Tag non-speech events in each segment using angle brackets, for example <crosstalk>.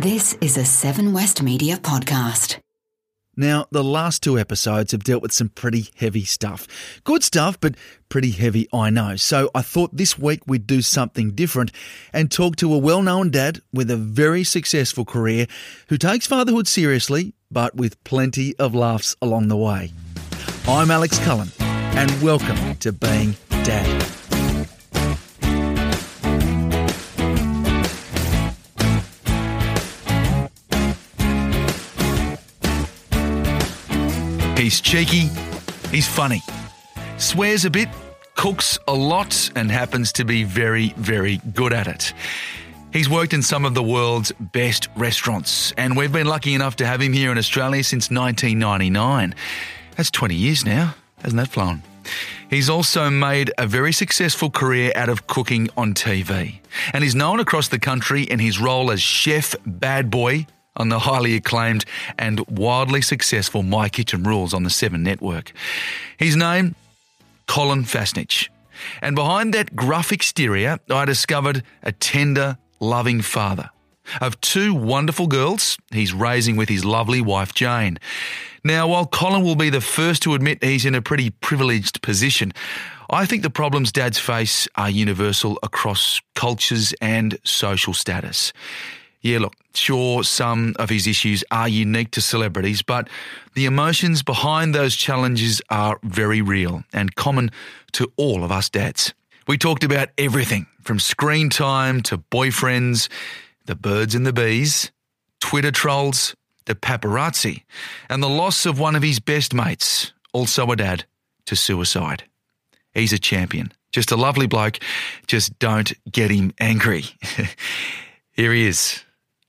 This is a Seven West Media podcast. Now, the last two episodes have dealt with some pretty heavy stuff. Good stuff, but pretty heavy, I know. So I thought this week we'd do something different and talk to a well known dad with a very successful career who takes fatherhood seriously, but with plenty of laughs along the way. I'm Alex Cullen, and welcome to Being Dad. He's cheeky, he's funny, swears a bit, cooks a lot, and happens to be very, very good at it. He's worked in some of the world's best restaurants, and we've been lucky enough to have him here in Australia since 1999. That's 20 years now, hasn't that flown? He's also made a very successful career out of cooking on TV, and he's known across the country in his role as chef bad boy on the highly acclaimed and wildly successful My Kitchen Rules on the Seven Network. His name, Colin Fassnidge. And behind that gruff exterior, I discovered a tender, loving father. Of two wonderful girls he's raising with his lovely wife Jane. Now, while Colin will be the first to admit he's in a pretty privileged position, I think the problems dads face are universal across cultures and social status. Yeah, look, sure, some of his issues are unique to celebrities, but the emotions behind those challenges are very real and common to all of us dads. We talked about everything from screen time to boyfriends, the birds and the bees, Twitter trolls, the paparazzi, and the loss of one of his best mates, also a dad, to suicide. He's a champion. Just a lovely bloke. Just don't get him angry. <laughs> Here he is,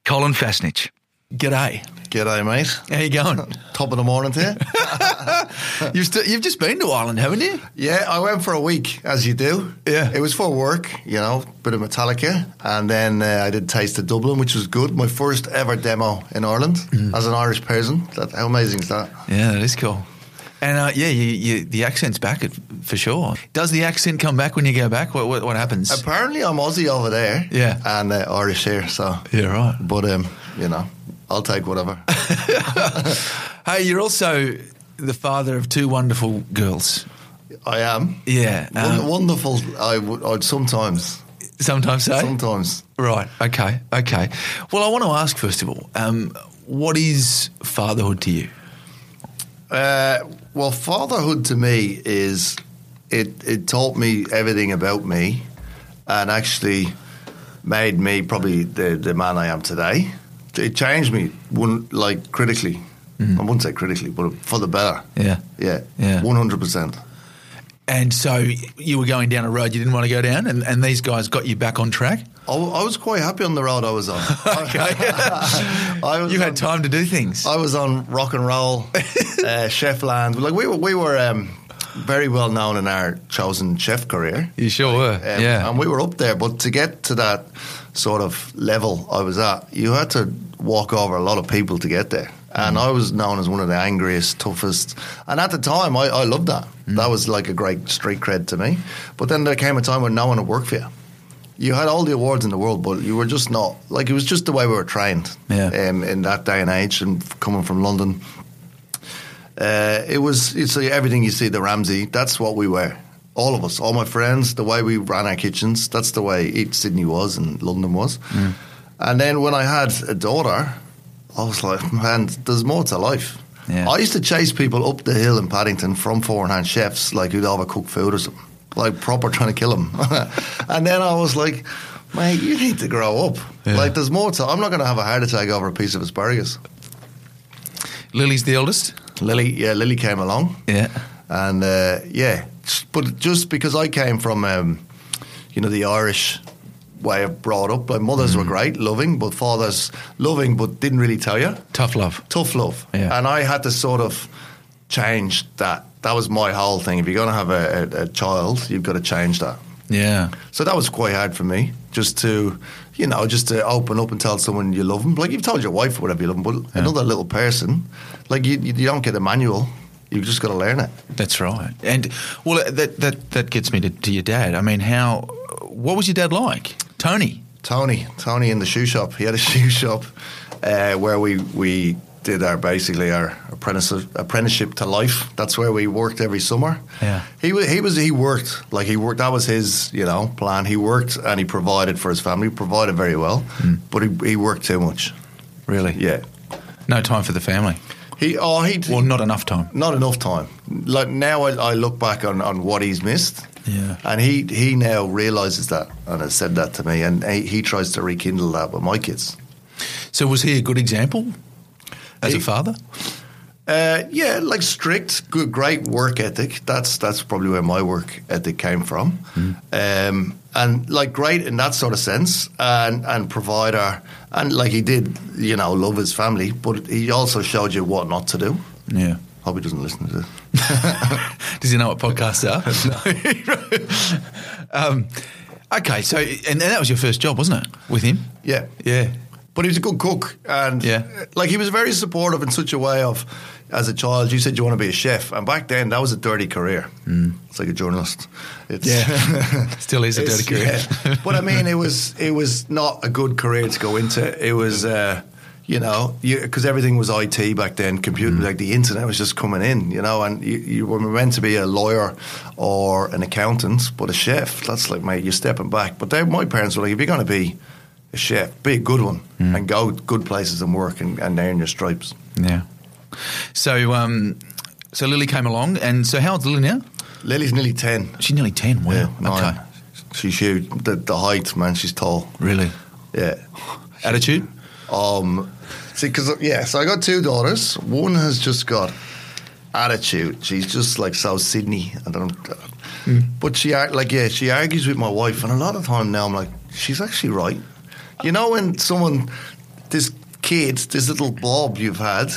Colin Fassnidge. G'day. G'day, mate. How you going? <laughs> Top of the morning to you. <laughs> you've, st- you've just been to Ireland, haven't you? yeah, I went for a week, as you do. Yeah. It was for work, you know, bit of Metallica. And then uh, I did Taste of Dublin, which was good. My first ever demo in Ireland as an Irish person. That, how amazing is that? Yeah, that is cool. And uh, yeah, you, you, the accent's back at, for sure. Does the accent come back when you go back? What, what, what happens? Apparently, I'm Aussie over there. Yeah. And uh, Irish here, so. yeah, right. But, um, you know, I'll take whatever. <laughs> Hey, you're also the father of two wonderful girls. I am. Yeah. Um, wonderful, I would I'd sometimes. sometimes so. Sometimes. Right. Okay. Okay. Well, I want to ask first of all, um, what is fatherhood to you? Uh, well, fatherhood to me is it. It taught me everything about me, and actually made me probably the the man I am today. It changed me, one like critically. Mm-hmm. I wouldn't say critically, but for the better. Yeah. Yeah, Yeah. one hundred percent. And so you were going down a road you didn't want to go down, and, and these guys got you back on track. I, I was quite happy on the road I was on. <laughs> <laughs> I was You on- had time to do things. I was on rock and roll, <laughs> uh, chef land. Like we were, we were um, very well known in our chosen chef career. You sure were. Um, yeah. And we were up there, but to get to that sort of level I was at, you had to walk over a lot of people to get there. And Mm. I was known as one of the angriest, toughest. And at the time, I, I loved that. Mm. That was like a great street cred to me. But then there came a time when no one would work for you. You had all the awards in the world, but you were just not like it was just the way we were trained Yeah. um, in that day and age. And coming from London, uh, it was it's like everything you see the Ramsay. That's what we were. All of us, all my friends, the way we ran our kitchens. That's the way it, Sydney was and London was. And then when I had a daughter, I was like, man, there's more to life. Yeah. I used to chase people up the hill in Paddington from four hand chefs, like who'd overcook food or something, like proper trying to kill him. <laughs> and then I was like, mate, you need to grow up. Yeah. Like, there's more to. I'm not going to have a heart attack over a piece of asparagus. Lily's the eldest. Lily, yeah, Lily came along. Yeah. And uh, yeah, but just because I came from, um, you know, the Irish way of brought up. Like mothers Mm. were great, loving, but fathers loving, but didn't really tell you. Tough love. Tough love. Yeah. And I had to sort of change that. That was my whole thing. If you're going to have a, a, a child, you've got to change that. Yeah. So that was quite hard for me, just to, you know, just to open up and tell someone you love them. Like you've told your wife or whatever you love them, but another little person, like you, you don't get a manual. You've just got to learn it. That's right. And well, that that that gets me to, to your dad. I mean, how? What was your dad like? Tony. Tony, Tony in the shoe shop. He had a <laughs> shoe shop uh, where we we did our basically our apprenticeship apprenticeship to life. That's where we worked every summer. Yeah. he wa- he was he worked like he worked. That was his you know plan. He worked and he provided for his family. He Provided very well, hmm. but he he worked too much. Really? Yeah, No time for the family. he oh he Well, not enough time. not enough time. Like now, I, I look back on, on what he's missed. Yeah. And he, he now realizes that and has said that to me, and he, he tries to rekindle that with my kids. So was he a good example as a father? Uh, yeah, like strict, good, great work ethic. That's that's probably where my work ethic came from, um, and like great in that sort of sense, and and provider, and like he did, you know, love his family, but he also showed you what not to do. Yeah. Hope he doesn't listen to this. <laughs> Does he know what podcasts are? <laughs> <laughs> um, okay, so and, and that was your first job, wasn't it, with him? Yeah, Yeah. But he was a good cook, and Yeah. like he was very supportive in such a way of, as a child, you said you want to be a chef, and back then that was a dirty career. It's like a journalist. It's, Yeah. <laughs> <laughs> Still is a dirty career. yeah. But I mean, it was <laughs> it was not a good career to go into. It was. Uh, you know, because everything was IT back then, computer, Mm. like the internet was just coming in, you know, and you, you were meant to be a lawyer or an accountant, but a chef, that's like, mate, you're stepping back. But they, my parents were like, if you're going to be a chef, be a good one Mm. and go good places and work and, and earn your stripes. Yeah. So, um, so Lily came along, and so how old's Lily now? Lily's nearly 10. She's nearly ten. Wow. Yeah, okay. She's huge. The, the height, man, she's tall. Really. Yeah. Attitude. Um, see, because yeah, so I got two daughters. One has just got attitude. She's just like South Sydney. I don't. But she like yeah, she argues with my wife, and a lot of time now I'm like, she's actually right. You know when someone this kid, this little blob you've had,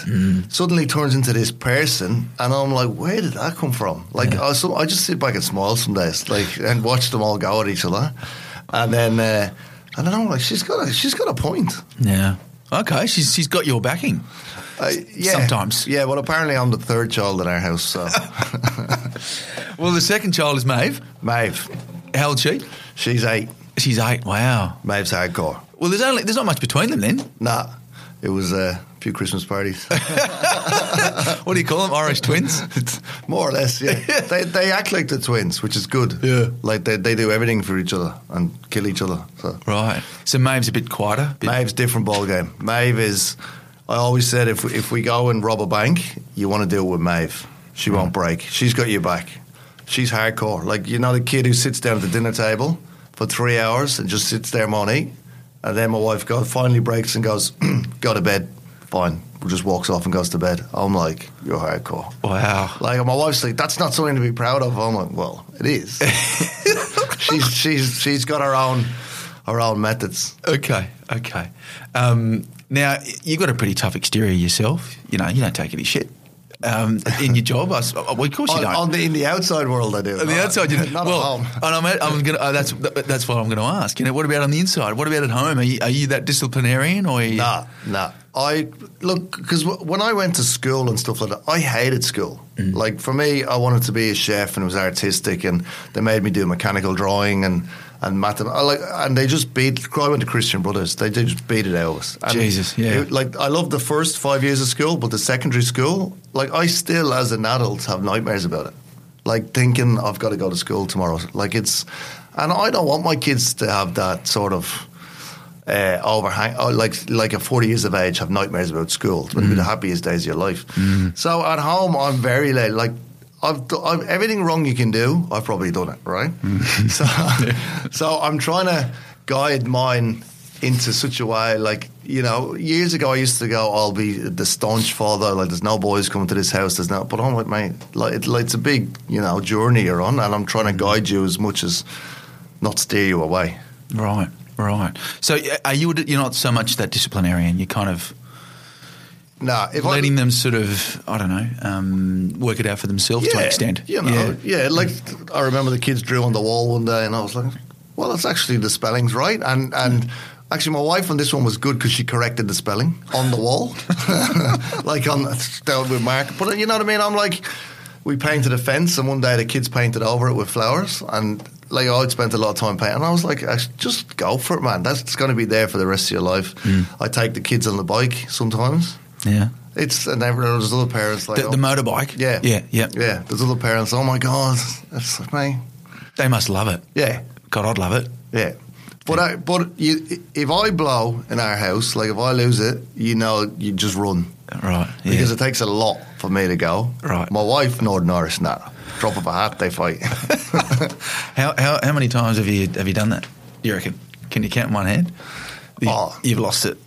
suddenly turns into this person, and I'm like, where did that come from? Like, I, so I just sit back and smile some days, like, and watch them all go at each other, and then. Uh, and then I'm like, she's got a, she's got a point. Yeah. Okay. She's she's got your backing. Uh, yeah. Sometimes. Yeah, well, apparently I'm the third child in our house, so. <laughs> Well, the second child is Maeve. Maeve, How old she? she's eight. She's eight. Wow. Maeve's hardcore. Well, there's only there's not much between them then. Nah, it was a few Christmas parties. <laughs> What do you call them? Irish twins. It's More or less, <laughs> yeah. they, they act like the twins, which is good. Yeah. Like they, they do everything for each other and kill each other. So Right. So Maeve's a bit quieter. Bit, Maeve's different ball game. Maeve is. I always said if we, if we go and rob a bank, you want to deal with Maeve. She won't mm. break. She's got your back. She's hardcore. Like you know the kid who sits down at the dinner table for three hours and just sits there and eat, and then my wife goes finally breaks and goes, <clears throat> "Go to bed." Fine. Just walks off and goes to bed. I'm like, you're hardcore. Wow. Like my wife's like, that's not something to be proud of. I'm like, well, it is. <laughs> she's she's she's got her own her own methods. Okay. Okay. Um, now you've got a pretty tough exterior yourself. You know, you don't take any shit um, in your job. I, s- well, of course you On, don't. on the in the outside world, I do. On the outside, you not well, at home. And I'm, I'm gonna. Uh, that's that's what I'm going to ask. You know, what about on the inside? What about at home? Are you, are you that disciplinarian, or are you, Nah, nah. I look because w- when I went to school and stuff like that, I hated school. Mm. Like for me, I wanted to be a chef, and it was artistic, and they made me do mechanical drawing and and math. I like, and they just beat. I went to Christian Brothers. They just beat it out of us. And Jesus, yeah. it- like I loved the first five years of school, but the secondary school, like I still, as an adult, have nightmares about it. Like thinking I've got to go to school tomorrow. Like it's, and I don't want my kids to have that sort of uh, overhang. Oh, like like at forty years of age, have nightmares about school. It's going to be mm. the happiest days of your life. Mm. So at home, I'm very late. Like I've, I've everything wrong you can do. I've probably done it right. so <laughs> so I'm trying to guide mine into such a way. Like you know, years ago I used to go, I'll be the staunch father. Like there's no boys coming to this house. There's no. But I'm like, mate, like, it, like it's a big you know journey you're on, and I'm trying to guide you as much as not steer you away. Right, right. So uh, are you? You're not so much that disciplinarian. You kind of Nah, if letting I, them sort of, I don't know, um, work it out for themselves to an extent. You know, yeah. yeah. like I remember the kids drew on the wall one day, and I was like, "Well, that's actually the spelling's right." And and actually, my wife on this one was good because she corrected the spelling on the wall, <laughs> like on down with mark. But you know what I mean? I'm like, we painted a fence, and one day the kids painted over it with flowers, and like I'd spent a lot of time painting, and I was like, just go for it, man. That's going to be there for the rest of your life. Mm. I take the kids on the bike sometimes. Yeah. It's and then there's other parents like The, the oh, motorbike. yeah, Yeah. Yeah. yeah. There's other parents. Oh my god, that's like me. They must love it. Yeah, God, I'd love it. yeah. But I, but you, if I blow in our house, like if I lose it, you know, you just run Right. Yeah. because it takes a lot for me to go. Right. My wife, Northern Irish, nah. Drop of a hat, they fight. <laughs> <laughs> how, how how many times have you have you done that? You reckon? Can you count in one hand? You, Oh. You've lost it.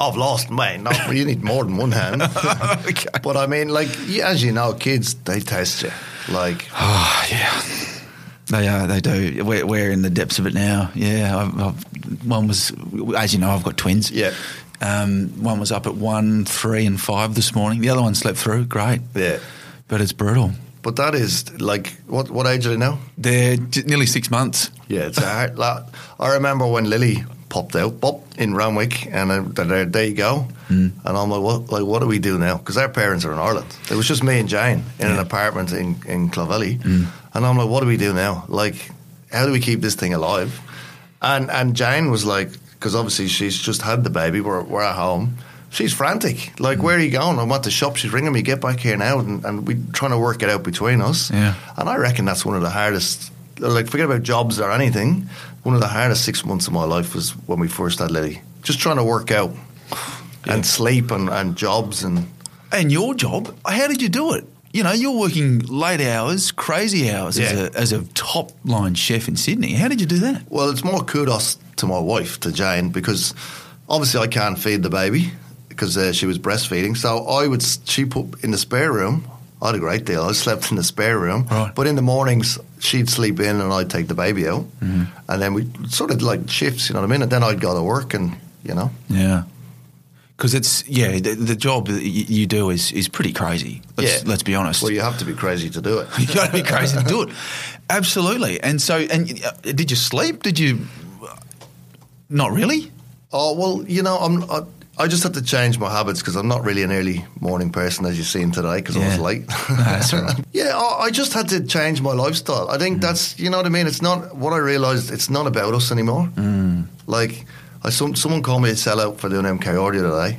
I've lost, man. No, <laughs> you need more than one hand. <laughs> okay. But I mean, like, as you know, kids they test you. Like, Oh <sighs> yeah, they are. They do. We're, we're in the depths of it now. Yeah, I've, I've, one was, as you know, I've got twins. Yeah. Um, one was up at one, three, and five this morning. The other one slept through. Great. yeah. But it's brutal. But that is like, what what age are they now? They're nearly six months. Yeah, it's a hard. Like, I remember when Lily popped out, pop in Randwick, and uh, there, there you go. Mm. And I'm like, what? Like, what do we do now? Because our parents are in Ireland. It was just me and Jane in an apartment in in Clovelly, Mm. and I'm like, what do we do now? Like, how do we keep this thing alive? And and Jane was like, because obviously she's just had the baby. We're we're at home. She's frantic. Like, where are you going? I'm at the shop. She's ringing me. Get back here now. And, and we're trying to work it out between us. Yeah. And I reckon that's one of the hardest. Like, forget about jobs or anything. One of the hardest six months of my life was when we first had Lily. Just trying to work out <sighs> and sleep and, and jobs and And your job, how did you do it? You know, you're working late hours, crazy hours as, a, as a top line chef in Sydney. How did you do that? Well, it's more kudos to my wife, to Jane, because obviously I can't feed the baby because uh, she was breastfeeding. So I would, she put in the spare room. I had a great deal. I slept in the spare room. Right. But in the mornings, she'd sleep in and I'd take the baby out. And then we sort of like shifts, you know what I mean? And then I'd go to work and, you know. Yeah. Because it's, yeah, the, the job that you do is, is pretty crazy. Let's, Yeah. let's be honest. Well, you have to be crazy to do it. <laughs> you got to be crazy to do it. <laughs> Absolutely. And so, and uh, did you sleep? Did you? Not really. Oh well, you know, I'm. I, I just had to change my habits because I'm not really an early morning person, as you've seen today, because I was late. <laughs> right. <laughs> yeah, I, I just had to change my lifestyle. I think that's, you know what I mean. It's not what I realised. It's not about us anymore. Mm. Like, I some someone called me a sellout for doing MKR the other day,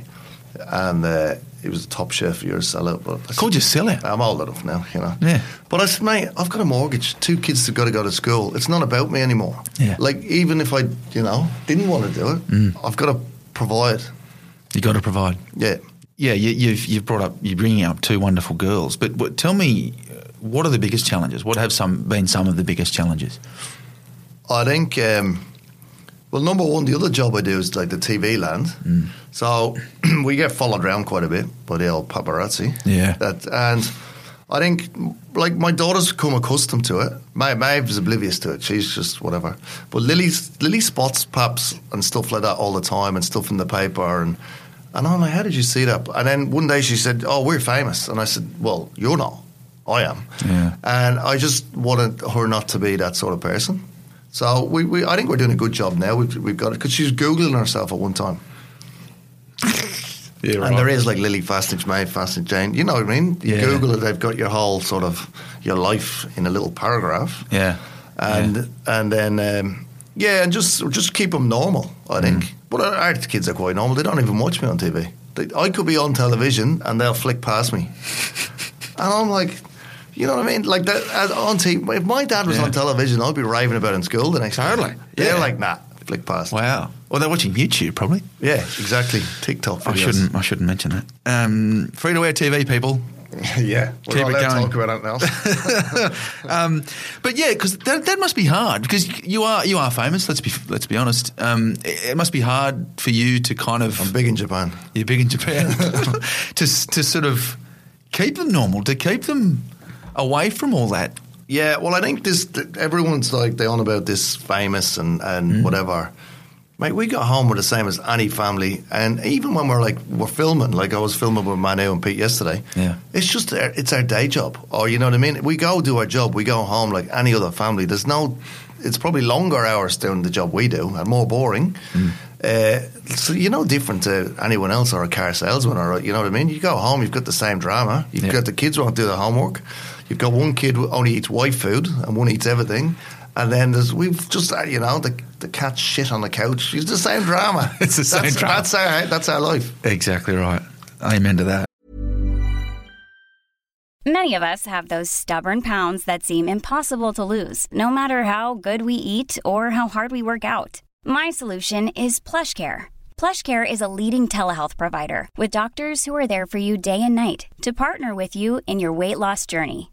and uh, he was a top chef. You're a sellout, but I Called you sellout? I'm old enough now, you know. Yeah. But I said, mate, I've got a mortgage, two kids have got to go to school. It's not about me anymore. Yeah. Like even if I, you know, didn't want to do it, Mm. I've got to provide. You got to provide. Yeah. Yeah, you, you've you've brought up you're bringing up two wonderful girls, but, but tell me, uh, what are the biggest challenges? What have some been some of the biggest challenges? I think, um, well, number one, the other job I do is like the TV land. Mm. So <clears throat> we get followed around quite a bit by the old paparazzi. Yeah. That, and I think, like, my daughter's become accustomed to it. Ma- Maeve's oblivious to it. She's just whatever. But Lily's, Lily spots paps and stuff like that all the time and stuff in the paper. And, and I'm like, how did you see that? And then one day she said, oh, we're famous. And I said, well, you're not. I am. Yeah. And I just wanted her not to be that sort of person. So we, we I think we're doing a good job now. We've, we've got it because she's googling herself at one time, <laughs> Yeah, and there is like Lily Fassnidge, May Fassnidge, Jane. You know what I mean? You Yeah. Google it, they've got your whole sort of your life in a little paragraph, Yeah, and and then um, yeah, and just just keep them normal. I think. Mm. But our, our kids are quite normal. They don't even watch me on TV. They, I could be on television and they'll flick past me, <laughs> and I'm like. You know what I mean? Like that as on TV. If my dad was Yeah. on television, I'd be raving about it in school the next day. Totally. They're Yeah. like, nah, flick past. wow. Well, they're watching YouTube probably. Yeah, exactly. TikTok. I shouldn't. I shouldn't mention that. Um, free to air TV people. <laughs> yeah, we're Keep it going. talk about anything else. <laughs> Um, but yeah, because that, that must be hard because you are you are famous. Let's be let's be honest. Um, it, it must be hard for you to kind of I'm big in Japan. You're big in Japan <laughs> to to sort of keep them normal, to keep them away from all that. Yeah, well, I think this. Everyone's like they on about this famous and and Mm. whatever. Mate, we got home with the same as any family, and even when we're like we're filming, like I was filming with Manu and Pete yesterday. Yeah. it's just our, it's our day job, or you know what I mean. We go do our job, we go home like any other family. There's no, it's probably longer hours doing the job we do and more boring. Uh, so you're no different to anyone else or a car salesman or you know what I mean. You go home, you've got the same drama. You've Yeah. got the kids won't do the homework. You've got one kid who only eats white food and one eats everything. And then there's we've just uh, you know the the cat shit on the couch. It's the same drama. <laughs> It's the same that's, drama. That's our that's our life. Exactly right. Amen to that. Many of us have those stubborn pounds that seem impossible to lose, no matter how good we eat or how hard we work out. My solution is PlushCare. PlushCare is a leading telehealth provider with doctors who are there for you day and night to partner with you in your weight loss journey.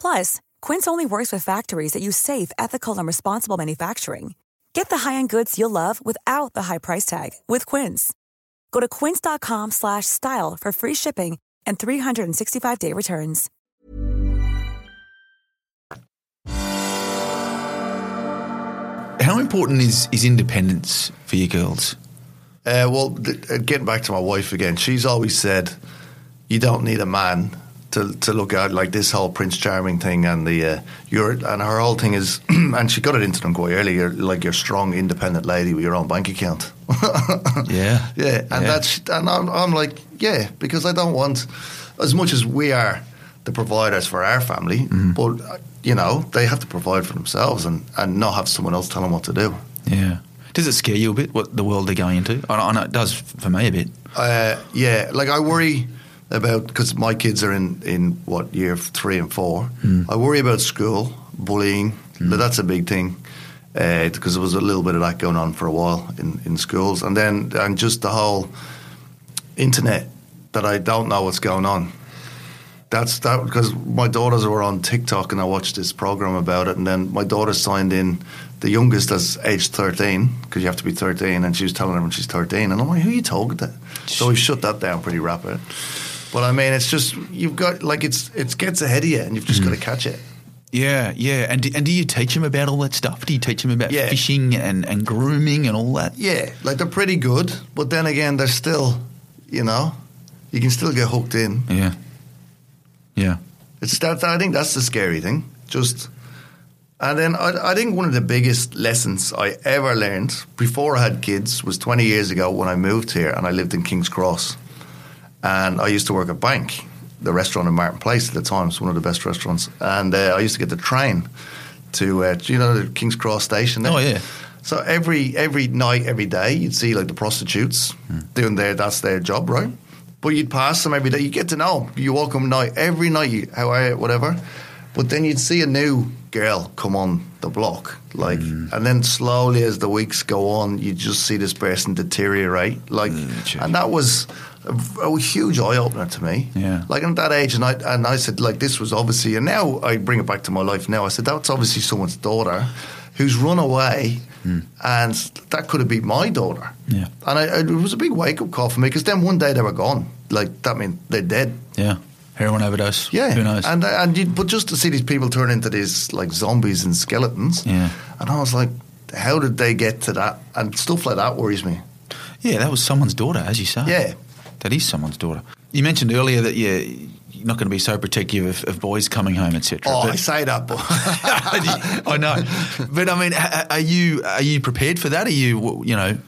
Plus, Quince only works with factories that use safe, ethical, and responsible manufacturing. Get the high-end goods you'll love without the high price tag with Quince. Go to quince.com slash style for free shipping and 365-day returns. How important is, is independence for you girls? Uh, well, th- uh, getting back to my wife again, she's always said you don't need a man to to look at like this whole Prince Charming thing and the uh, you're and her whole thing is, <clears throat> and she got it into them quite early. You're like you're strong, independent lady with your own bank account. <laughs> Yeah. Yeah, and Yeah. that's and I'm, I'm like, yeah, because I don't want as much as we are the providers for our family, Mm-hmm. but uh, you know they have to provide for themselves and and not have someone else tell them what to do. Yeah. Does it scare you a bit what the world they're going into? I, I know it does for me a bit. Uh, yeah, like I worry about because my kids are in in what year three and four. Hmm. I worry about school bullying. Hmm. But That's a big thing uh, because there was a little bit of that going on for a while in, in schools, and then and just the whole internet that I don't know what's going on. That's that because my daughters were on TikTok and I watched this program about it, and then my daughter signed in. The youngest is age thirteen because you have to be thirteen, and she was telling everyone she's thirteen, and I'm like, "Who are you talking to?" So we shut that down pretty rapid. But I mean, it's just you've got like it's it gets ahead of you, and you've just hmm. got to catch it. Yeah, yeah. And do, and do you teach them about all that stuff? Do you teach them about Yeah. phishing and, and grooming and all that? Yeah, like they're pretty good, but then again, they're still, you know, you can still get hooked in. Yeah. Yeah. It's that I think that's the scary thing. Just and then I, I think one of the biggest lessons I ever learned before I had kids was 20 years ago when I moved here and I lived in King's Cross, and I used to work at Banc, the restaurant in Martin Place at the time. It's one of the best restaurants, and uh, I used to get the train to uh, you know the King's Cross station. there? Oh, yeah. So every every night, every day, you'd see like the prostitutes doing their that's their job, right? But you'd pass them every day. You get to know. 'em. You walk them night every night. You, how are you? Whatever. But then you'd see a new girl come on the block, like, and then slowly as the weeks go on, you just see this person deteriorate, like, sure. and that was a, a huge eye opener to me. Yeah. Like at that age, and I and I said like this was obviously, and now I bring it back to my life. Now I said that's obviously someone's daughter who's run away, hmm. and that could have been my daughter. Yeah. and I, it was a big wake up call for me because then one day they were gone. Like that mean they're dead. Yeah. Heroin overdose. Yeah, Who knows? And and you, but just to see these people turn into these like zombies and skeletons. Yeah. and I was like, how did they get to that? And stuff like that worries me. yeah, that was someone's daughter, as you say. Yeah. That is someone's daughter. You mentioned earlier that yeah, you're not going to be so protective of, of boys coming home, etc. Oh, but- I say that, but <laughs> I know, but I mean, are you are you prepared for that? Are you you know?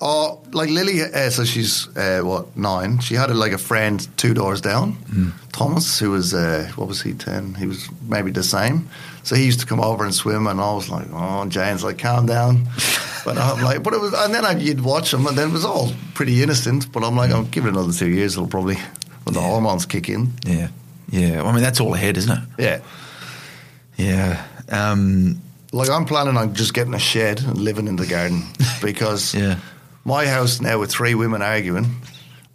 Oh, like Lily, uh, so she's uh, what nine? She had a, like a friend two doors down, Thomas, who was uh, what was he ten? He was maybe the same. So he used to come over and swim, and I was like, "Oh, Jane's like, calm down." But I'm like, but it was, and then I, you'd watch him, and then it was all pretty innocent. But I'm like, I'll give it another two years. It'll probably when the hormones kick in. Yeah, yeah. I mean, that's all ahead, isn't it? Yeah, Yeah. Um, Like I'm planning on just getting a shed and living in the garden <laughs> because Yeah. my house now with three women arguing.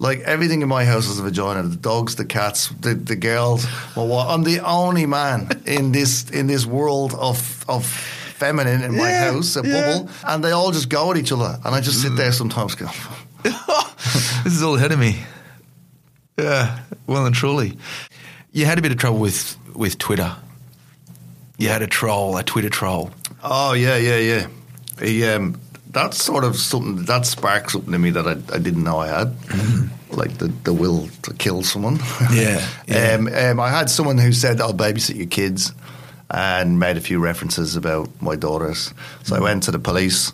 Like everything in my house is a vagina. The dogs, the cats, the, the girls. I'm the only man in this in this world of of feminine in my Yeah, house, a yeah. bubble, and they all just go at each other, and I just sit there sometimes go. <laughs> this is all ahead of me. Yeah, well and truly. You had a bit of trouble with with Twitter. You had a troll, a Twitter troll. Oh yeah, yeah, yeah. He, um, that's sort of something that sparked something in me that I, I didn't know I had, like the, the will to kill someone. <laughs> Yeah, yeah. Um, um, I had someone who said, "I'll babysit your kids," and made a few references about my daughters. So I went to the police,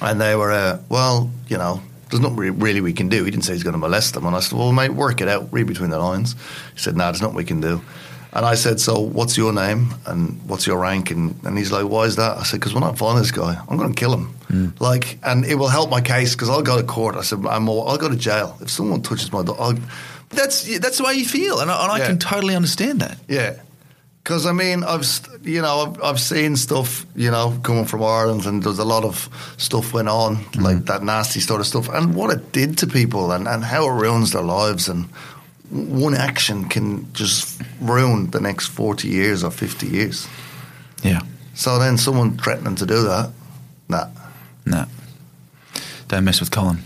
and they were, uh, well, you know. There's nothing re- really we can do. He didn't say he's going to molest them. And I said, well, mate, work it out. Read between the lines. He said, no, there's nothing we can do. And I said, so what's your name and what's your rank? And, and he's like, why is that? I said, because when I find this guy, I'm going to kill him. Hmm. Like, and it will help my case because I'll go to court. I said, I'm, all- I'll go to jail. If someone touches my dog, I'll, That's that's the way you feel, and I, and I Yeah. can totally understand that. yeah. Because I mean, I've you know I've, I've seen stuff you know coming from Ireland, and there's a lot of stuff went on hmm. like that nasty sort of stuff, and what it did to people, and, and how it ruins their lives, and one action can just ruin the next forty years or fifty years. Yeah. So then someone threatening to do that, nah. No. Don't mess with Colin.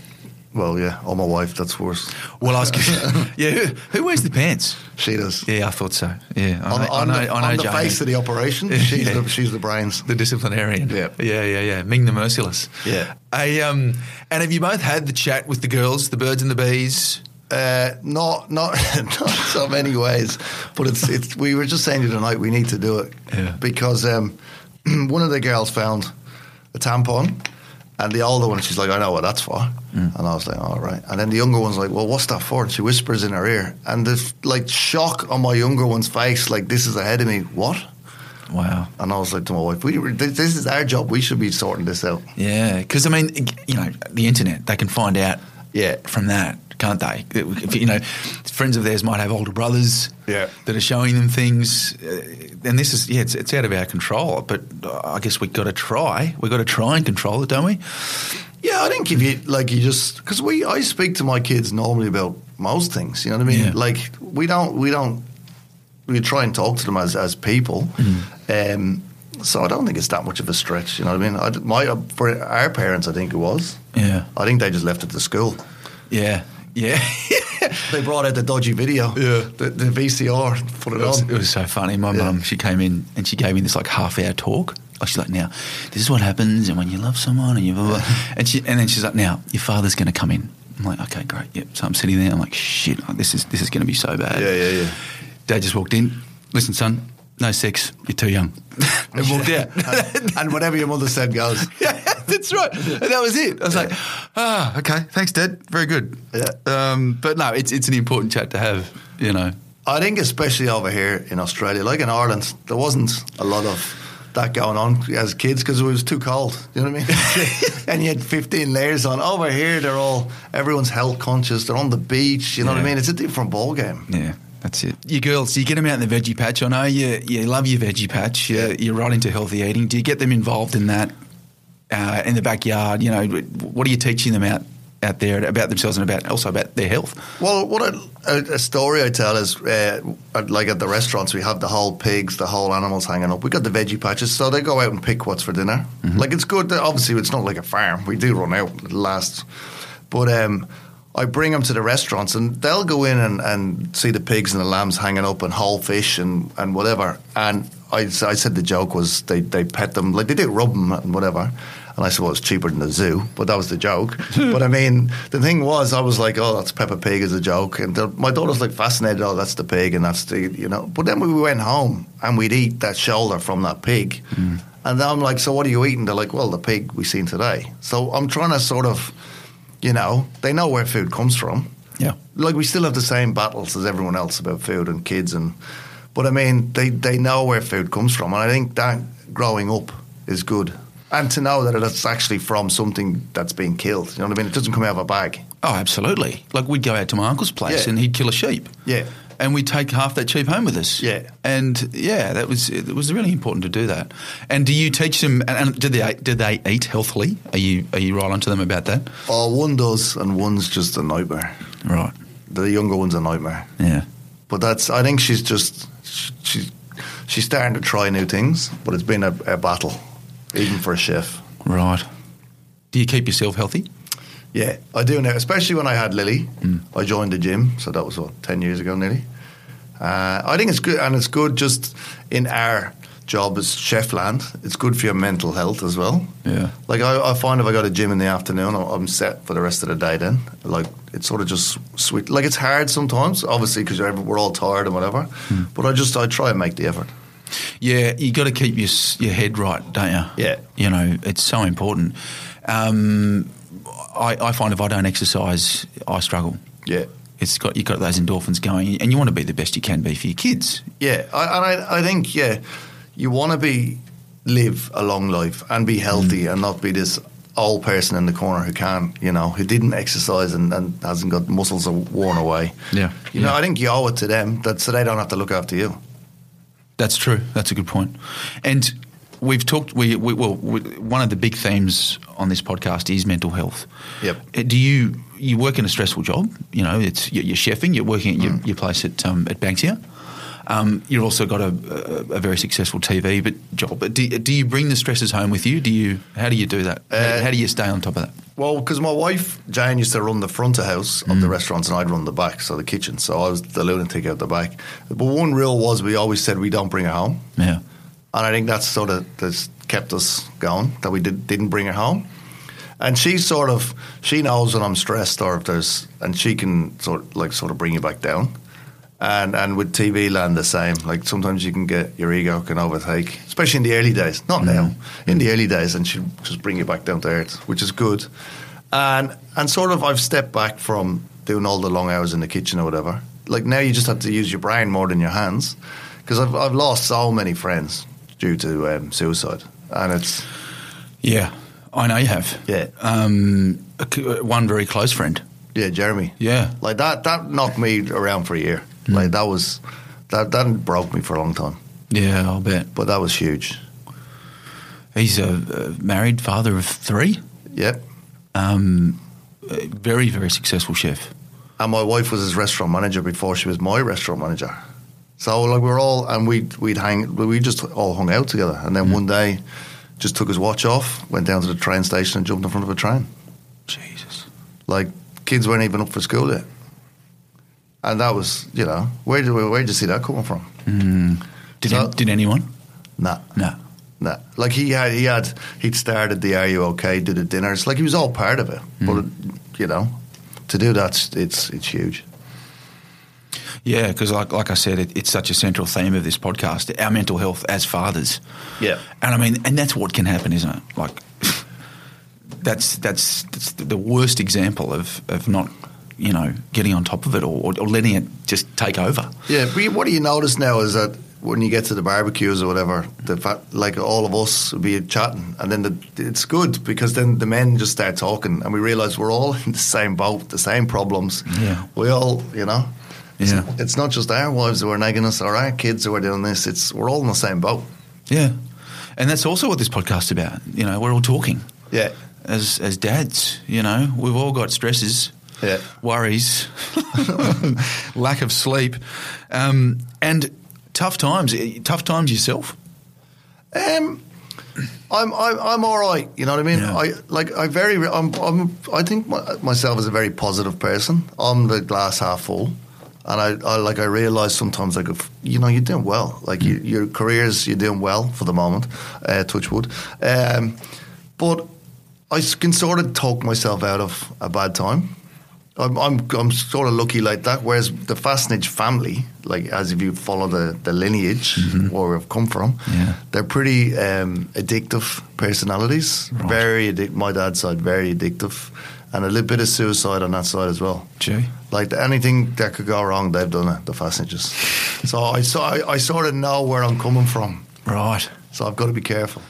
Well, yeah, or my wife. That's worse. Well, I was <laughs> yeah. Who, who wears the pants? She does. Yeah, I thought so. Yeah, I On, know, on I know, the, I know on the face of the operation, <laughs> she's Yeah. the she's the brains. the disciplinarian. Yeah. yeah, yeah, yeah. Ming the merciless. Yeah. I, um, and have you both had the chat with the girls, the birds and the bees? Uh, not not <laughs> not so many ways, but it's it's. We were just saying to tonight we need to do it Yeah. because um, <clears throat> one of the girls found a tampon, and the older one she's like, I know what that's for, and I was like, all right. And then the younger one's like, well, what's that for? And she whispers in her ear, and the like shock on my younger one's face, like this is ahead of me. What? Wow. And I was like to my wife, we, this this is our job. We should be sorting this out. Yeah, because I mean, you know, the internet, they can find out Yeah. from that, can't they? If, you know, friends of theirs might have older brothers Yeah. that are showing them things. Uh, and this is, yeah, it's, it's out of our control. But I guess we've got to try. We've got to try and control it, don't we? Yeah, I think if you like, you just because we I speak to my kids normally about most things. You know what I mean? Yeah. Like we don't we don't we try and talk to them as as people. Mm-hmm. Um, so I don't think it's that much of a stretch. You know what I mean? I, my for our parents, I think it was. Yeah. I think they just left it to school. Yeah. Yeah. They brought out the dodgy video. Yeah. The, the VCR. Put it, It was, on. it was so funny. My Yeah. mum, she came in and she gave me this like half hour talk. Oh, she's like, now, this is what happens, and when you love someone, and you blah, blah, and she, and then she's like, now, your father's going to come in. I'm like, okay, great. Yep. So I'm sitting there. I'm like, shit, this is this is going to be so bad. Yeah, yeah, yeah. Dad just walked in. Listen, son, no sex. You're too young. <laughs> and walked out. and, <laughs> and whatever your mother said goes. <laughs> yeah, that's right. And that was it. I was like, ah, okay, thanks, Dad. Very good. Yeah. Um, but no, it's it's an important chat to have. You know. I think especially over here in Australia, like in Ireland, there wasn't a lot of that going on as kids because it was too cold. You know what I mean? <laughs> <laughs> and you had 15 layers on. Over here, they're all everyone's health conscious. They're on the beach. You know what I mean? It's a different ball game. Yeah, that's it. You girls, you get them out in the veggie patch. I know you, you love your veggie patch. You're, you're right into healthy eating. Do you get them involved in that uh, in the backyard? You know, what are you teaching them out out there about themselves and about also about their health? Well, what a story I tell is uh, like at the restaurants, we have the whole pigs, the whole animals hanging up. We got the veggie patches, so they go out and pick what's for dinner. Like it's good. Obviously, it's not like a farm. We do run out at last, but um, I bring them to the restaurants, and they'll go in and, and see the pigs and the lambs hanging up and whole fish and, and whatever. And I, I said the joke was they, they pet them like they do rub them and whatever. And I said, well, it's cheaper than the zoo, but that was the joke. <laughs> but I mean, the thing was, I was like, oh, that's Peppa Pig as a joke. And my daughter's like fascinated, oh, that's the pig and that's the, you know. But then we went home and we'd eat that shoulder from that pig. Hmm. And then I'm like, so what are you eating? They're like, well, the pig we seen today. So I'm trying to sort of, you know, they know where food comes from. Yeah. Like we still have the same battles as everyone else about food and kids and but I mean they, they know where food comes from and I think that growing up is good. And to know that it's actually from something that's being killed. You know what I mean? It doesn't come out of a bag. Oh, absolutely. Like we'd go out to my uncle's place Yeah. and he'd kill a sheep. Yeah. And we take half that cheap home with us. Yeah. and yeah, that was it was really important to do that. And do you teach them? And, and did they did they eat healthily? Are you are you right onto them about that? Oh, one does, and one's just a nightmare. Right. The younger one's a nightmare. Yeah. But that's, I think she's just, she's, she's starting to try new things, but it's been a, a battle, even for a chef. Right. Do you keep yourself healthy? Yeah, I do now, especially when I had Lily. I joined the gym, so that was what, 10 years ago nearly. Uh, I think it's good, and it's good just in our job as chef land, it's good for your mental health as well. Yeah. Like, I, I find if I go to gym in the afternoon, I'm- I'm set for the rest of the day then. Like, it's sort of just sweet. Like, it's hard sometimes, obviously, because we're all tired and whatever. But I just, I try and make the effort. Yeah, you got to keep your your head right, don't you? Yeah. You know, it's so important. Um, I, I find if I don't exercise, I struggle. Yeah. It's got you got those endorphins going, and you want to be the best you can be for your kids. Yeah, I, and I, I think yeah, you want to be live a long life and be healthy Mm. and not be this old person in the corner who can't, you know, who didn't exercise and, and hasn't got muscles are worn away. Yeah, you know. I think you owe it to them that so they don't have to look after you. That's true. That's a good point. And we've talked. We, we well, we, one of the big themes on this podcast is mental health. Yep. Uh, Do you you work in a stressful job? You know, it's you're, you're chefing. You're working at your, Mm. your place at um, at Banksia. Um, you've also got a, a, a very successful TV but job. But do, do you bring the stresses home with you? Do you? How do you do that? how, Uh, how do you stay on top of that? Well, because my wife Jane used to run the front of house of the Mm. restaurants and I'd run the back, so the kitchen. So I was the lunatic out the back. But one rule was we always said we don't bring it home. Yeah. And I think that's sort of that's kept us going that we did, didn't bring her home. And she sort of she knows when I'm stressed or if there's and she can sort of, like sort of bring you back down. And and with TV land the same. Like sometimes you can get your ego can overtake, especially in the early days. Not now, mm-hmm. in the early days, and she just bring you back down to earth, which is good. And and sort of I've stepped back from doing all the long hours in the kitchen or whatever. Like now you just have to use your brain more than your hands, because I've I've lost so many friends due to um, suicide, and it's Yeah. I know you have. Yeah. Um, uh, one very close friend. yeah, Jeremy. Yeah. like that that knocked me around for a year. Like that was that that broke me for a long time, Yeah, I'll bet. but that was huge. He's a, a married father of three. Yep. Um, very, very successful chef. And my wife was his restaurant manager before she was my restaurant manager. So like we were all and we'd we'd hang we just all hung out together. And then one day just took his watch off, went down to the train station and jumped in front of a train. Jesus. Like kids weren't even up for school yet. And that was, you know, where did where did you see that coming from? Hmm. Did, So- did anyone? Nah. No. Nah. Like he had he had he'd started the Are You Okay, did the dinners. Like he was all part of it. Hmm. But you know, to do that it's it's huge. Yeah, because like like I said, it, it's such a central theme of this podcast. Our mental health as fathers. Yeah. and I mean, and that's what can happen, isn't it? Like, <laughs> that's that's that's the worst example of of not, you know, getting on top of it or, or letting it just take over. Yeah, but what do you notice now is that when you get to the barbecues or whatever, the fact, like all of us will be chatting, and then the, it's good because then the men just start talking, and we realize we're all <laughs> in the same boat, the same problems. Yeah. we all, you know. It's, Yeah. it's not just our wives who are nagging us or our kids who are doing this. It's we're all in the same boat. Yeah, and that's also what this podcast's about. You know, we're all talking Yeah, as as dads. You know, we've all got stresses. Yeah. worries, <laughs> lack of sleep, um, and tough times. Tough times yourself. Um, I'm I'm I'm all right. You know what I mean? Yeah. I like I very I'm, I'm I think my, myself as a very positive person. I'm the glass half full, and I, I like I realize sometimes like if, you know you're doing well. Like you, your careers you're doing well for the moment. Uh, touch wood. Um, but I can sort of talk myself out of a bad time. I'm, I'm I'm sort of lucky like that. Whereas the Fassnidge family, like as if you follow the, the lineage where we've come from, Yeah. they're pretty um, addictive personalities. Very addic- my dad's side, very addictive, and a little bit of suicide on that side as well. Gee. Like anything that could go wrong, they've done it. The Fassnidges. so I, so I I sort of know where I'm coming from. Right. So I've got to be careful.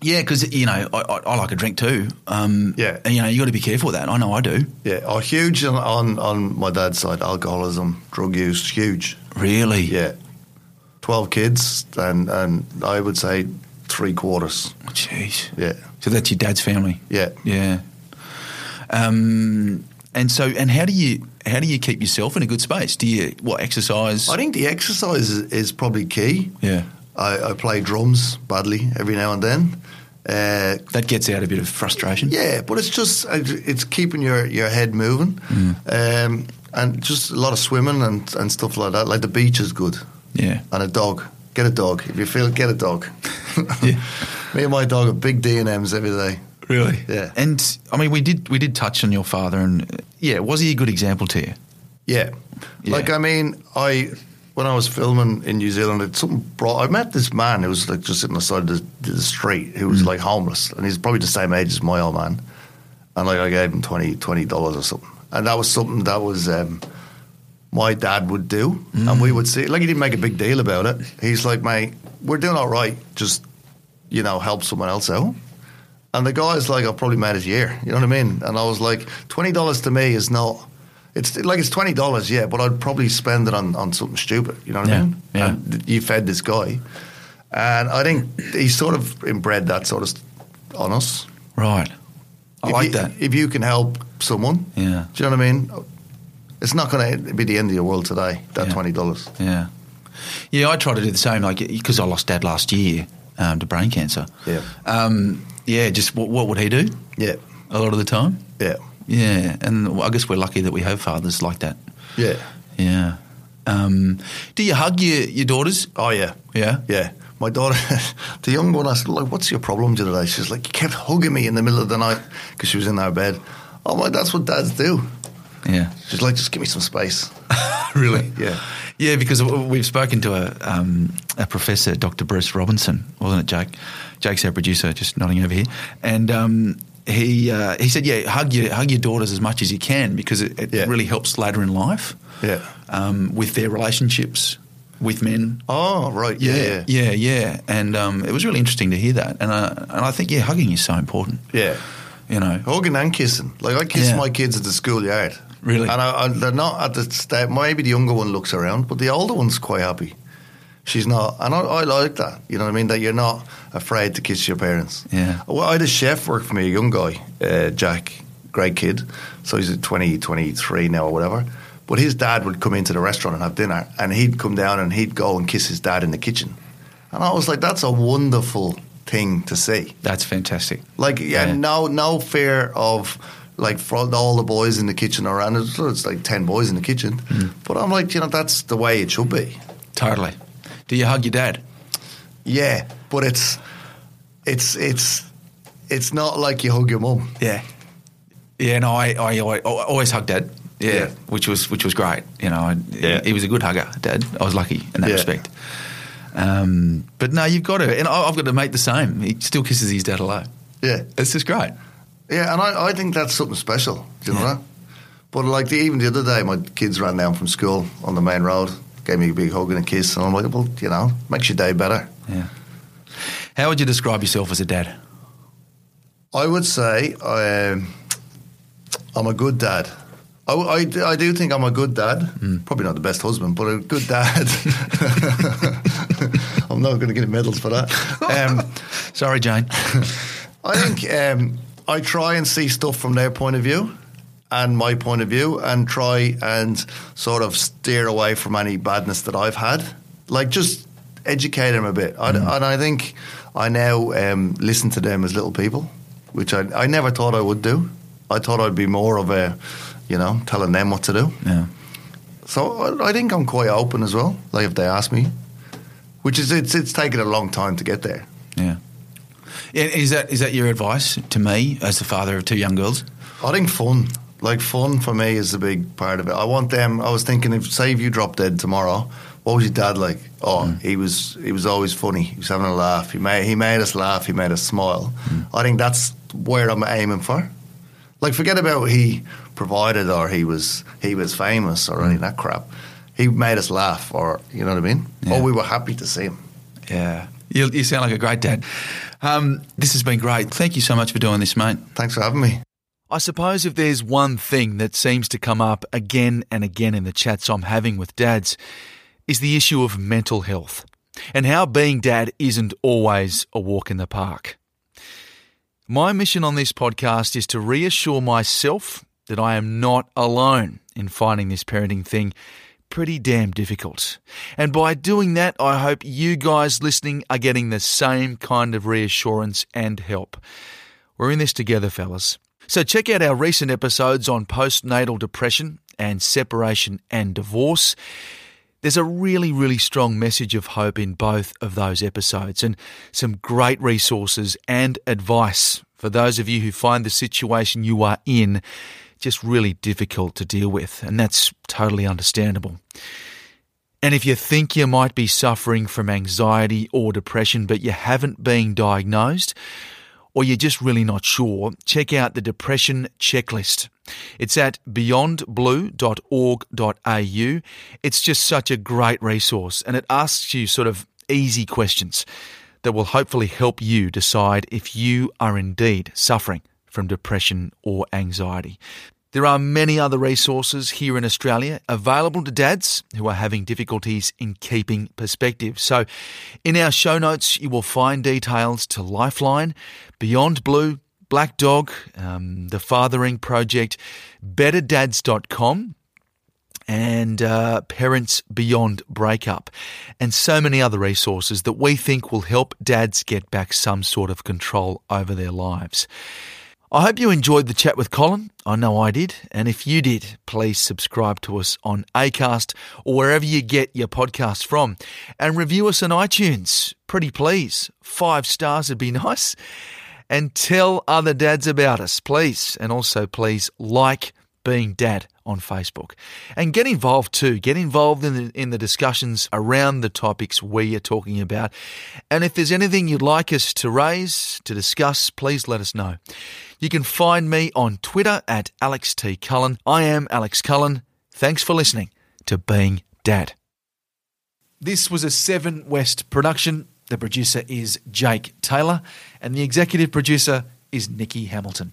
Yeah, because you know I, I, I like a drink too. Um, Yeah. and you know you got to be careful with that. I know I do. Yeah, oh, huge on, on on my dad's side. Alcoholism, drug use, huge. Really? Yeah, twelve kids, and and I would say three quarters. Oh, Jeez. Yeah, So that's your dad's family. yeah. Yeah. Um, and so, and how do you how do you keep yourself in a good space? Do you what exercise? I think the exercise is, is probably key. yeah, I, I play drums badly every now and then. Uh, that gets out a bit of frustration. yeah, but it's just it's keeping your, your head moving, Mm. um, and just a lot of swimming and, and stuff like that. Like the beach is good, Yeah. and a dog. Get a dog if you feel. Get a dog. <laughs> Yeah. <laughs> Me and my dog are big D and M's every day. Really? Yeah. And I mean, we did we did touch on your father, and uh, yeah, was he a good example to you? Yeah. Yeah. Like I mean, I when I was filming in New Zealand, it something brought. I met this man who was like just sitting on the side of the, the street, who Mm. was like homeless, and he's probably the same age as my old man. And like I gave him 20 dollars or something, and that was something that was um, my dad would do, and Mm. we would see. Like he didn't make a big deal about it. He's like, mate, we're doing all right. Just you know, help someone else out. And the guy's like, I probably made his year. You know what I mean? And I was like, twenty dollars to me is not. It's like it's twenty dollars, yeah, but I'd probably spend it on, on something stupid. You know what Yeah, I mean? yeah. And you fed this guy, and I think he sort of inbred that sort of st- on us. Right. I If like you- that. If you can help someone, Yeah. do you know what I mean? It's not going to be the end of your world today. That Yeah. twenty dollars. Yeah. Yeah, I try to do the same, like because I lost dad last year um, to brain cancer. Yeah. Um, yeah. Just what, what would he do? Yeah, A lot of the time. yeah, Yeah, and I guess we're lucky that we have fathers like that. yeah. Yeah. Um, do you hug your, your daughters? Oh yeah. Yeah. Yeah. My daughter, <laughs> the young one, I said, like, what's your problem today? She's like, you kept hugging me in the middle of the night because she was in our bed. Oh, my, that's what dads do. Yeah. She's like, just give me some space. <laughs> <laughs> really? Yeah. Yeah, because we've spoken to a, um, a professor, Dr. Bruce Robinson, wasn't it, Jake? Jake's our producer, just nodding over here, and um, he uh, he said, yeah, hug your hug your daughters as much as you can because it, it Yeah. really helps later in life. Yeah. Um, with their relationships with men. Oh, right. Yeah, yeah. yeah, yeah. And um, it was really interesting to hear that, and uh, and I think yeah, hugging is so important. Yeah. You know, Hugging and kissing. Like, I kiss Yeah. my kids at the schoolyard. Really? And I, I, they're not at the state. Maybe the younger one looks around, but the older one's quite happy. She's not. And I, I like that. You know what I mean? That you're not afraid to kiss your parents. Yeah. Well, I had a chef work for me, a young guy, uh, Jack, great kid. So he's at 20, 23 now or whatever. But his dad would come into the restaurant and have dinner, and he'd come down and he'd go and kiss his dad in the kitchen. And I was like, that's a wonderful thing to see. that's fantastic. Like, yeah, Yeah. no, no fear of like for all the boys in the kitchen around. It's, it's like ten boys in the kitchen, Hmm. but I'm like, you know, that's the way it should be. Totally. Do you hug your dad? Yeah, but it's it's it's it's not like you hug your mum. Yeah. Yeah, no, I, I, I, always hugged dad. Yeah, Yeah. which was which was great. You know, I, Yeah. he was a good hugger, dad. I was lucky in that Yeah. respect. Um, but no, you've got to, and I- I've got to make the same. He still kisses his dad hello. Yeah, It's just great. Yeah, and I, I think that's something special. Do you know that? But like the, even the other day, my kids ran down from school on the main road, gave me a big hug and a kiss, and I'm like, well, you know, makes your day better. Yeah. How would you describe yourself as a dad? I would say um, I'm a good dad. I, I, do- I do think I'm a good dad. Probably not the best husband, but a good dad. <laughs> I'm not going to get medals for that. Um, <laughs> Sorry, Jane. <laughs> I think um, I try and see stuff from their point of view and my point of view and try and sort of steer away from any badness that I've had. Like just educate them a bit. I, and I think I now um, listen to them as little people, which I, I never thought I would do. I thought I'd be more of a, you know, telling them what to do. yeah. So I, I think I'm quite open as well. Like if they ask me, which is it's it's taken a long time to get there. Yeah. Is that is that your advice to me as the father of two young girls? I think fun, like fun for me is a big part of it. I want them. I was thinking, if say if you drop dead tomorrow, what was your dad like? Oh, mm. he was he was always funny. He was having a laugh. He made he made us laugh. He made us smile. Mm. I think that's where I'm aiming for. Like forget about he provided or he was he was famous or any of mm. that crap. He made us laugh, or you know what I mean. Yeah. Or we were happy to see him. Yeah. You, you sound like a great dad. Um, this has been great. Thank you so much for doing this, mate. Thanks for having me. I suppose if there's one thing that seems to come up again and again in the chats I'm having with dads, is the issue of mental health and how being dad isn't always a walk in the park. My mission on this podcast is to reassure myself that I am not alone in finding this parenting thing pretty damn difficult. And by doing that, I hope you guys listening are getting the same kind of reassurance and help. We're in this together, fellas. So check out our recent episodes on postnatal depression and separation and divorce. There's a really, really strong message of hope in both of those episodes and some great resources and advice for those of you who find the situation you are in just really difficult to deal with, and that's totally understandable. And if you think you might be suffering from anxiety or depression, but you haven't been diagnosed, or you're just really not sure, check out the Depression Checklist. It's at beyondblue.org.au. It's just such a great resource, and it asks you sort of easy questions that will hopefully help you decide if you are indeed suffering from depression or anxiety. There are many other resources here in Australia available to dads who are having difficulties in keeping perspective. So, in our show notes, you will find details to Lifeline, Beyond Blue, Black Dog, um, the Fathering Project, BetterDads.com, and uh, Parents Beyond Breakup, and so many other resources that we think will help dads get back some sort of control over their lives. I hope you enjoyed the chat with Colin. I know I did. And if you did, please subscribe to us on ACAST or wherever you get your podcasts from and review us on iTunes. Pretty please. Five stars would be <laughs> nice. And tell other dads about us, please. And also, please like being dad on Facebook. And get involved too. Get involved in the, in the discussions around the topics we are talking about. And if there's anything you'd like us to raise, to discuss, please let us know. You can find me on Twitter at Alex T. Cullen. I am Alex Cullen. Thanks for listening to Being Dad. This was a Seven West production. The producer is Jake Taylor, and the executive producer is Nikki Hamilton.